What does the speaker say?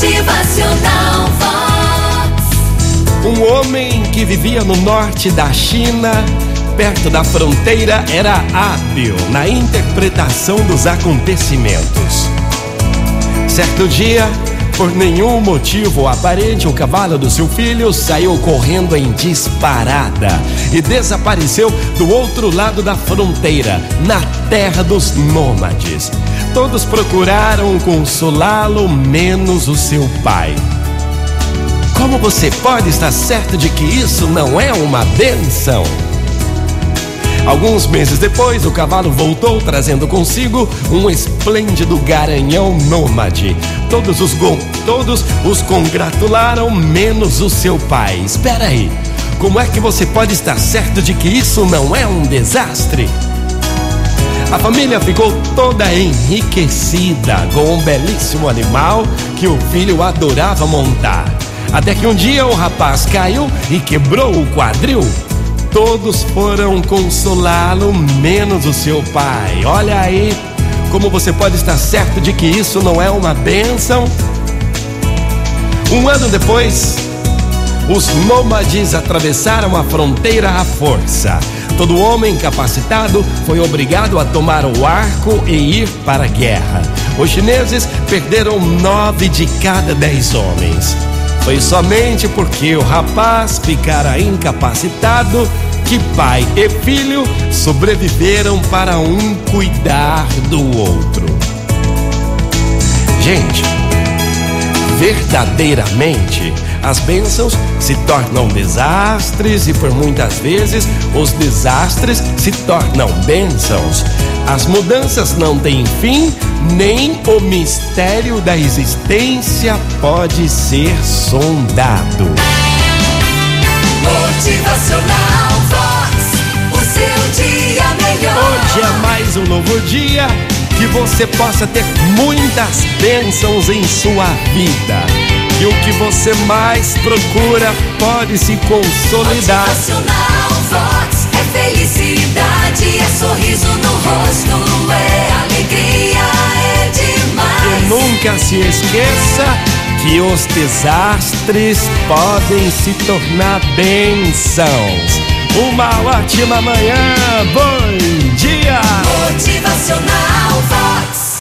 Motivacional Vox. Um homem que vivia no norte da China, perto da fronteira, era hábil na interpretação dos acontecimentos. Certo dia, por nenhum motivo aparente, o cavalo do seu filho saiu correndo em disparada e desapareceu do outro lado da fronteira, na terra dos nômades. Todos procuraram consolá-lo, menos o seu pai. Como você pode estar certo de que isso não é uma benção? Alguns meses depois, o cavalo voltou trazendo consigo um esplêndido garanhão nômade. Todos os, todos os congratularam, menos o seu pai. Espera aí, como é que você pode estar certo de que isso não é um desastre? A família ficou toda enriquecida com um belíssimo animal que o filho adorava montar. Até que um dia o rapaz caiu e quebrou o quadril. Todos foram consolá-lo, menos o seu pai. Olha aí como você pode estar certo de que isso não é uma bênção. Um ano depois, os nômades atravessaram a fronteira à força. Todo homem capacitado foi obrigado a tomar o arco e ir para a guerra. Os chineses perderam nove de cada dez homens. Foi somente porque o rapaz ficara incapacitado que pai e filho sobreviveram para um cuidar do outro. Gente, verdadeiramente, as bênçãos se tornam desastres e por muitas vezes os desastres se tornam bênçãos. As mudanças não têm fim, nem o mistério da existência pode ser sondado. Motivacional um novo dia que você possa ter muitas bênçãos em sua vida. E o que você mais procura pode se consolidar. Motivacional Vox é felicidade, é sorriso no rosto, é alegria, é demais. E nunca se esqueça que os desastres podem se tornar bênçãos. Uma ótima manhã, bom dia! Motivacional Vox.